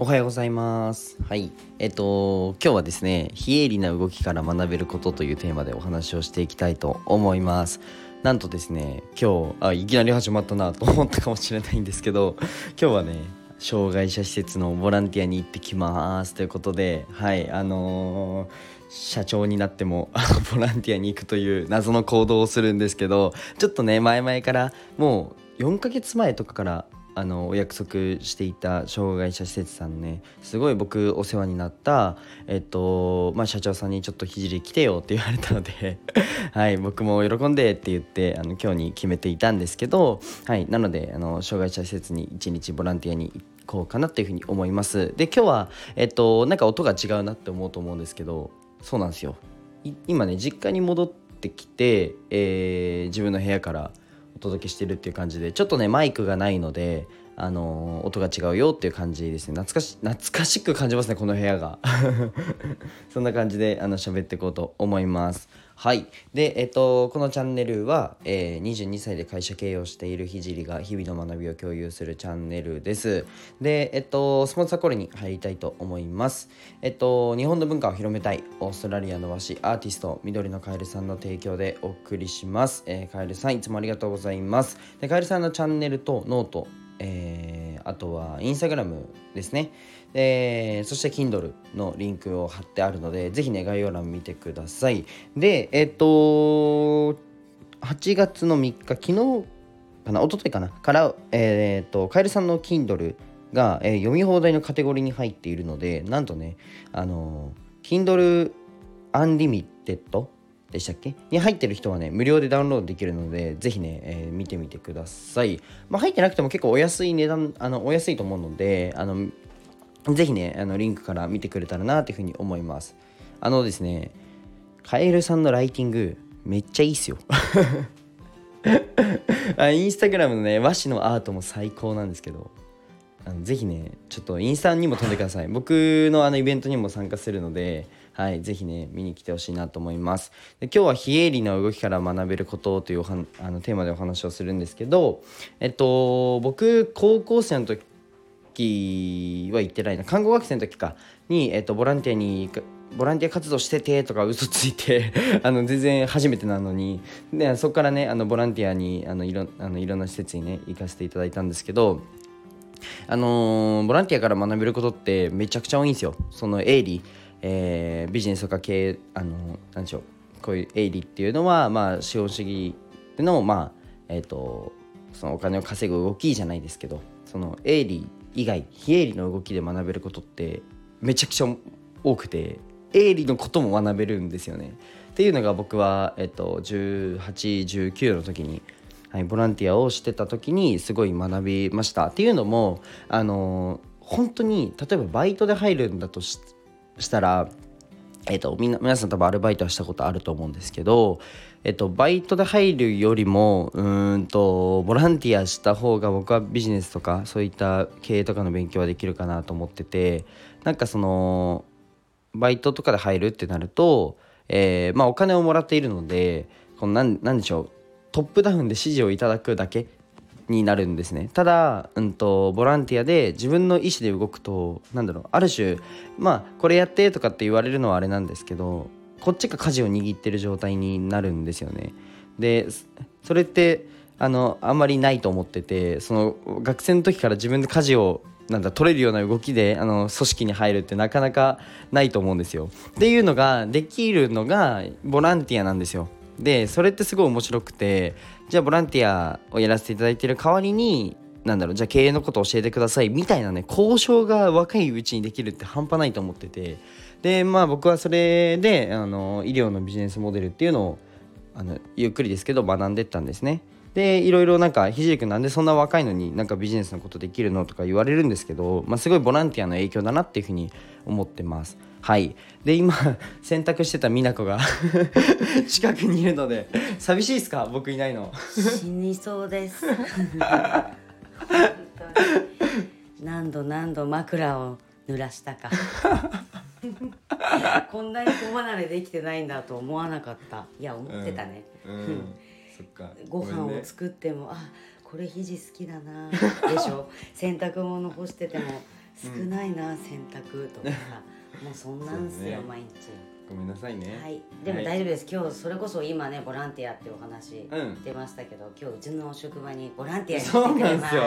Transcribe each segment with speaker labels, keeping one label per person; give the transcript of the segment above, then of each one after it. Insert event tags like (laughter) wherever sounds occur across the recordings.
Speaker 1: おはようございます。はい。えっと、今日はですね、非営利な動きから学べることというテーマでお話をしていきたいと思います。なんとですね、今日、あ、いきなり始まったなと思ったかもしれないんですけど、(laughs) 今日はね、障害者施設のボランティアに行ってきますということで、はい、あのー社長になっても (laughs) あのボランティアに行くという謎の行動をするんですけどちょっとね前々からもう4ヶ月前とかからあのお約束していた障害者施設さんねすごい僕お世話になった、えっとまあ、社長さんにちょっとひじり来てよって言われたので (laughs) はい僕も喜んでって言ってあの今日に決めていたんですけど、はい、なのであの障害者施設に一日ボランティアに行こうかなっていうふうに思います。で今日はえっとなんか音が違うなって思うと思うんですけどそうなんですよ。今ね実家に戻ってきて、えー自分の部屋からお届けしてるっていう感じでちょっとねマイクがないのであの音が違うよっていう感じですね。懐かし懐かしく感じますねこの部屋が。(laughs) そんな感じであの喋っていこうと思います。はい。でえっとこのチャンネルは、えー22歳で会社経営をしているひじりが日々の学びを共有するチャンネルです。でえっとスポンサーコールに入りたいと思います。えっと日本の文化を広めたいオーストラリアの和紙アーティスト緑のカエルさんの提供でお送りします、えーカエルさんいつもありがとうございます。でカエルさんのチャンネルとノートえーあとはインスタグラムですね、えーそして Kindle のリンクを貼ってあるのでぜひね概要欄見てください。でえっ、と8月の3日昨日かな一昨日かなからえっ、とカエルさんの Kindle が、えー読み放題のカテゴリーに入っているのでなんとねあの Kindle Unlimited でしたっけ？に入ってる人はね無料でダウンロードできるのでぜひね、えー見てみてください、まあ、入ってなくても結構お安い値段あのお安いと思うのであのぜひねあのリンクから見てくれたらなというふうに思います。あのですねカエルさんのライティングめっちゃいいっすよ。(laughs) あインスタグラムのね和紙のアートも最高なんですけど。あのぜひねちょっとインスタにも飛んでください。(laughs) 僕のあのイベントにも参加するのではいぜひね見に来てほしいなと思います。で今日は非営利の動きから学べることというおはあのテーマでお話をするんですけどえっと僕高校生の時は行ってないな。看護学生の時か。に、えっと、ボランティアにボランティア活動しててとか嘘ついて (laughs) あの全然初めてなのに。でそこからねあのボランティアにあのいろあのいろんな施設にね行かせていただいたんですけどあのーボランティアから学べることってめちゃくちゃ多いんですよ。その営利、えービジネスとか経営、あのーなんでしょうこういう営利っていうのは、まあ、資本主義の,、まあえー、とそのお金を稼ぐ動きじゃないですけどその営利以外非営利の動きで学べることってめちゃくちゃ多くて営利のことも学べるんですよね。っていうのが僕は、えっと、1819の時にはい、ボランティアをしてた時にすごい学びました。っていうのもあの本当に例えばバイトで入るんだとしたらえっと、みんな皆さん多分アルバイトはしたことあると思うんですけど、えっと、バイトで入るよりもうんとボランティアした方が僕はビジネスとかそういった経営とかの勉強はできるかなと思っててなんかそのバイトとかで入るってなると、えーまあ、お金をもらっているのでこのなんなんでしょうトップダウンで指示をいただくだけになるんですねただ、うん、とボランティアで自分の意思で動くとなんだろうある種まあこれやってとかって言われるのはあれなんですけどこっちが舵を握ってる状態になるんですよねでそれってあのあんまりないと思っててその学生の時から自分で舵をなんだ取れるような動きであの組織に入るってなかなかないと思うんですよ。っていうのができるのがボランティアなんですよ。でそれってすごい面白くてじゃあボランティアをやらせていただいてる代わりになんだろうじゃあ経営のことを教えてくださいみたいなね交渉が若いうちにできるって半端ないと思っててでまあ僕はそれであの医療のビジネスモデルっていうのをあのゆっくりですけど学んでったんですね。でいろいろなんかひじりくんなんでそんな若いのになんかビジネスのことできるのとか言われるんですけど、まあ、すごいボランティアの影響だなっていうふうに思ってます。はい、で今 (laughs) 洗濯してた美奈子が (laughs) 近くにいるので寂しいですか？僕いないの。
Speaker 2: 死にそうです。何度何度枕を濡らしたか。(laughs) こんなに子離れできてないんだと思わなかった。いや思ってたね、
Speaker 1: うん。
Speaker 2: ご飯を作っても、あこれ肘好きだなでしょ。洗濯物干してても少ないな洗濯とかさもうそんなんすよ、
Speaker 1: ね。
Speaker 2: 毎日。
Speaker 1: ごめんなさいね。
Speaker 2: はい。でも大丈夫です、今日それこそ今ねボランティアってお話
Speaker 1: うん。
Speaker 2: 出ましたけど、今日うちの職場にボランティアに来
Speaker 1: そうなんですよ。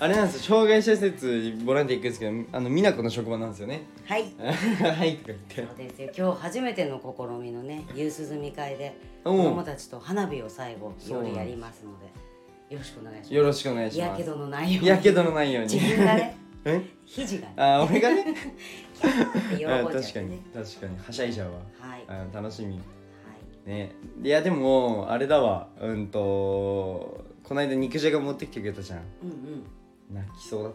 Speaker 1: あれなんですよ。障害者施設にボランティア行くんですけどあの美奈子の職場なんですよね。
Speaker 2: はい。(laughs)
Speaker 1: はいとか言って。
Speaker 2: そうですよ。今日初めての試みのね夕涼み会で子供たちと花火を最後夜やりますのでよろしくお願いします。
Speaker 1: よろしくお願いします。
Speaker 2: やけどのないように。
Speaker 1: やけどのないように。
Speaker 2: 自分がね
Speaker 1: え？
Speaker 2: 肘がね。
Speaker 1: あ俺がね？(laughs)
Speaker 2: って喜んじゃ
Speaker 1: あ
Speaker 2: って
Speaker 1: 確かに
Speaker 2: ね
Speaker 1: 確かに。はしゃいじゃうわ。
Speaker 2: はい。
Speaker 1: あ楽しみ。
Speaker 2: はい。
Speaker 1: ね。いやでもあれだわ。うんとこの間肉じゃが持ってきてくれたじゃん。
Speaker 2: うんうん。
Speaker 1: 泣きそうだっ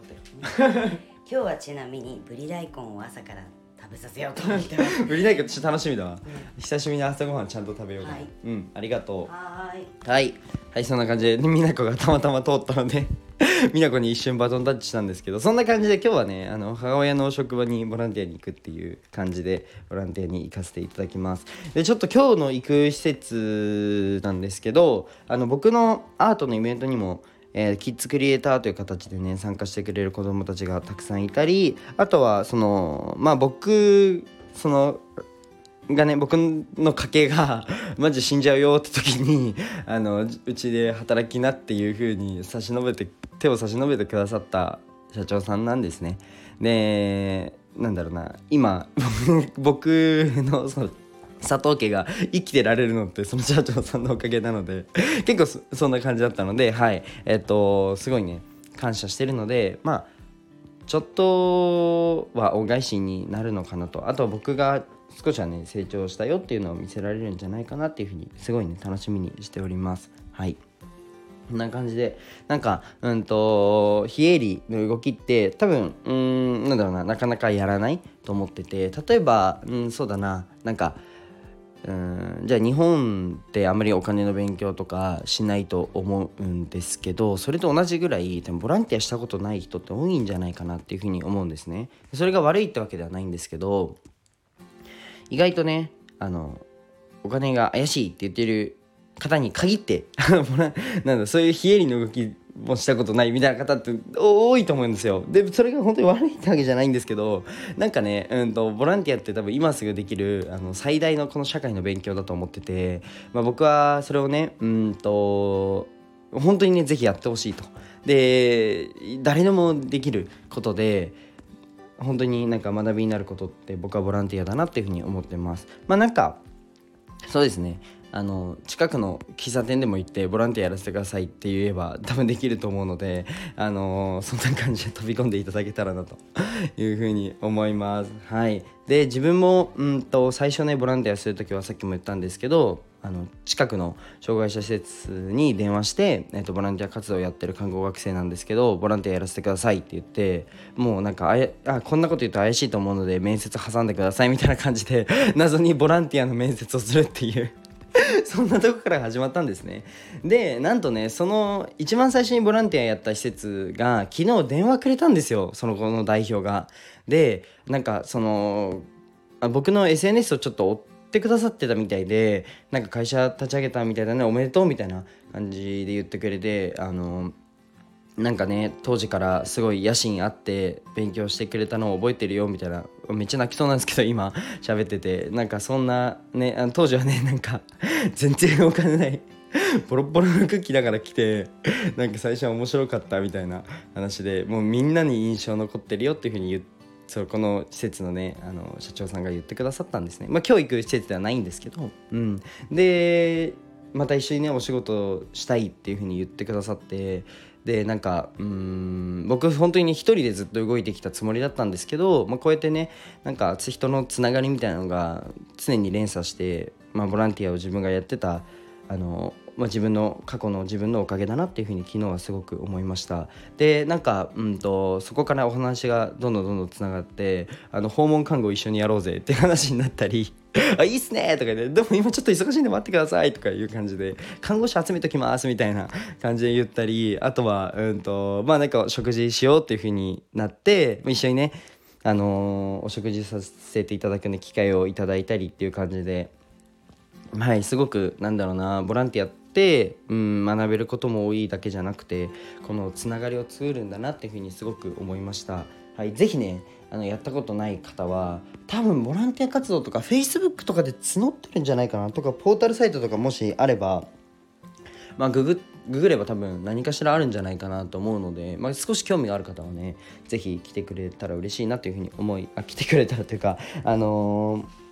Speaker 1: たよ。
Speaker 2: 今日はちなみにぶり大根を朝から食べさせようと思ってます。
Speaker 1: 売りないけどちょっと楽しみだわ。久しぶりに朝ごはんちゃんと食べようかな、
Speaker 2: はい。
Speaker 1: うんありがとう。
Speaker 2: はーい。
Speaker 1: はい。はいそんな感じで美奈子がたまたま通ったので美奈子に一瞬バトンタッチしたんですけどそんな感じで今日はねあの母親の職場にボランティアに行くっていう感じでボランティアに行かせていただきます。でちょっと今日の行く施設なんですけどあの僕のアートのイベントにもえーキッズクリエイターという形でね参加してくれる子どもたちがたくさんいたりあとはそのまあ僕そのがね僕の家系が (laughs) マジ死んじゃうよって時にあのうちで働きなっていう風に差し伸べて手を差し伸べてくださった社長さんなんですね。でなんだろうな今 (laughs) 僕のその佐藤家が生きてられるのってその社長さんのおかげなので (laughs) 結構そんな感じだったのではいえっとすごいね感謝してるのでまあちょっとは恩返しになるのかなとあとは僕が少しはね成長したよっていうのを見せられるんじゃないかなっていうふうにすごいね楽しみにしておりますはいこんな感じでなんかうんと非営利の動きって多分うんなんだろうななかなかやらないと思ってて例えばうんそうだななんかうんじゃあ日本ってあんまりお金の勉強とかしないと思うんですけどそれと同じぐらい多分ボランティアしたことない人って多いんじゃないかなっていうふうに思うんですね。それが悪いってわけではないんですけど意外とねあのお金が怪しいって言ってる方に限って (laughs) なんだそういう非営利の動きもしたことないみたいな方って多いと思うんですよ。でそれが本当に悪いってわけじゃないんですけどなんかね、うん、とボランティアって多分今すぐできるあの最大のこの社会の勉強だと思ってて、まあ、僕はそれをねうんと本当にねぜひやってほしいと。で誰でもできることで本当になんか学びになることって僕はボランティアだなっていうふうに思ってます。まあなんかそうですね。あの近くの喫茶店でも行ってボランティアやらせてくださいって言えば (laughs) 多分できると思うのであのそんな感じで飛び込んでいただけたらなというふうに思いますはいで自分もうんと最初ねボランティアする時はさっきも言ったんですけどあの近くの障害者施設に電話して、えっと、ボランティア活動をやってる看護学生なんですけどボランティアやらせてくださいって言ってもうなんかあやあこんなこと言うと怪しいと思うので面接挟んでくださいみたいな感じで (laughs) 謎にボランティアの面接をするっていう (laughs) そんなとこから始まったんですね。でなんとねその一番最初にボランティアやった施設が昨日電話くれたんですよその子の代表が。でなんかその僕の SNS をちょっと追っててくださってたみたいでなんか会社立ち上げたみたいだねおめでとうみたいな感じで言ってくれてあのなんかね当時からすごい野心あって勉強してくれたのを覚えてるよみたいなめっちゃ泣きそうなんですけど今喋ってて。なんかそんなねあの当時はねなんか全然お金ないボロボロの空気だから来てなんか最初は面白かったみたいな話でもうみんなに印象残ってるよっていうふうに言ってそうこの施設のねあの社長さんが言ってくださったんですね。まあ教育施設ではないんですけどうん。でまた一緒にねお仕事したいっていうふうに言ってくださってでなんかうん僕本当にね一人でずっと動いてきたつもりだったんですけど、まあ、こうやってねなんか人のつながりみたいなのが常に連鎖して、まあ、ボランティアを自分がやってたあの、まあ、自分の過去の自分のおかげだなっていうふうに昨日はすごく思いました。でなんか、うん、とそこからお話がどんどんどんどんつながってあの訪問看護一緒にやろうぜってい (laughs) う話になったり (laughs) あいいっすねとか言ってでも今ちょっと忙しいんで待ってくださいとかいう感じで看護師集めときますみたいな感じで言ったりあとはうんとまあなんか食事しようっていうふうになって一緒にねあのーお食事させていただく、ね、機会をいただいたりっていう感じではいすごくなんだろうなボランティアって、うん、学べることも多いだけじゃなくてこのつながりを作るんだなっていうふうにすごく思いました。はい、ぜひねあのやったことない方は多分ボランティア活動とか Facebook とかで募ってるんじゃないかなとかポータルサイトとかもしあればまあググググれば多分何かしらあるんじゃないかなと思うので、まあ、少し興味がある方はね是非来てくれたら嬉しいなというふうに思いあ来てくれたらというかあのー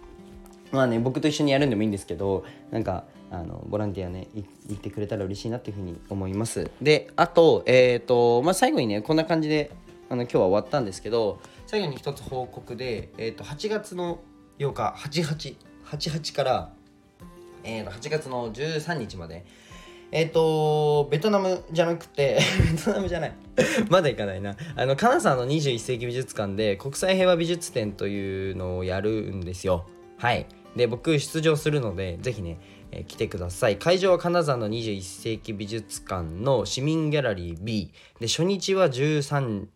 Speaker 1: まあね僕と一緒にやるんでもいいんですけどなんかあのボランティアねい行ってくれたら嬉しいなっていうふうに思います。であとえっ、とまあ最後にねこんな感じであの今日は終わったんですけど最後に一つ報告で、えー、と8月の8日8888から、えー、と8月の13日までえっ、とベトナムじゃなくて (laughs) ベトナムじゃない (laughs) まだ行かないな。あの金沢の21世紀美術館で国際平和美術展というのをやるんですよ。はい。で僕出場するのでぜひね、えー来てください。会場は金沢の21世紀美術館の市民ギャラリー B で初日は13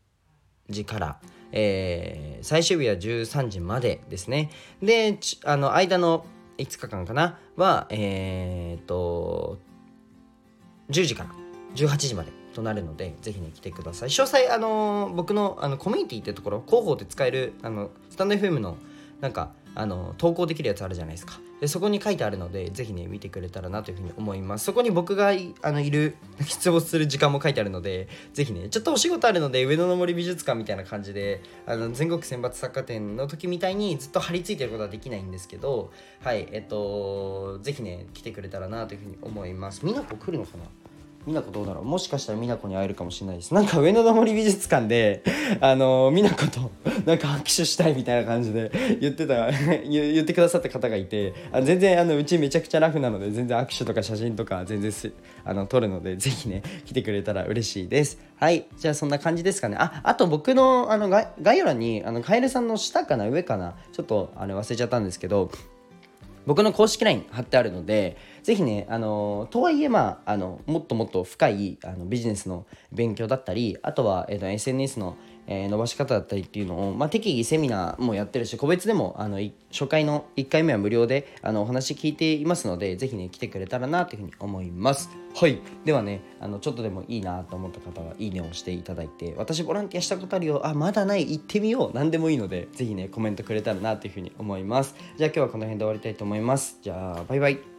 Speaker 1: 時から、えー最終日は13時までですね。であの間の5日間かな？はえーっと10時から18時までとなるのでぜひね来てください。詳細あのー僕のあのコミュニティってところ広報で使えるあのスタンド FM のなんかあの投稿できるやつあるじゃないですか。でそこに書いてあるのでぜひね見てくれたらなというふうに思います。そこに僕がいあのいる (laughs) 出没する時間も書いてあるのでぜひねちょっとお仕事あるので上野の森美術館みたいな感じであの全国選抜作家展の時みたいにずっと張り付いてることはできないんですけどはいえっとぜひね来てくれたらなというふうに思います。みなこ来るのかな？美奈子どうだろう？もしかしたら美奈子に会えるかもしれないです。なんか上野の森美術館で (laughs) あの美奈子となんか握手したいみたいな感じで言ってた (laughs) 言ってくださった方がいてあ全然あのうちめちゃくちゃラフなので全然握手とか写真とか全然あの撮るのでぜひね来てくれたら嬉しいです。はい。じゃあそんな感じですかね。ああと僕のあの概概要欄にあのカエルさんの下かな？上かな？ちょっとあれ忘れちゃったんですけど僕の公式 LINE 貼ってあるのでぜひねあのとはいえまああのもっともっと深いあのビジネスの勉強だったりあとは、えー、と SNS の、えー伸ばし方だったりっていうのを、まあ、適宜セミナーもやってるし個別でもあのい初回の1回目は無料であのお話聞いていますのでぜひね来てくれたらなというふうに思います。はい。ではねあのちょっとでもいいなと思った方はいいねをしていただいて私ボランティアしたことあるよ。あまだない行ってみよう。何でもいいのでぜひねコメントくれたらなというふうに思います。じゃあ今日はこの辺で終わりたいと思います。じゃあバイバイ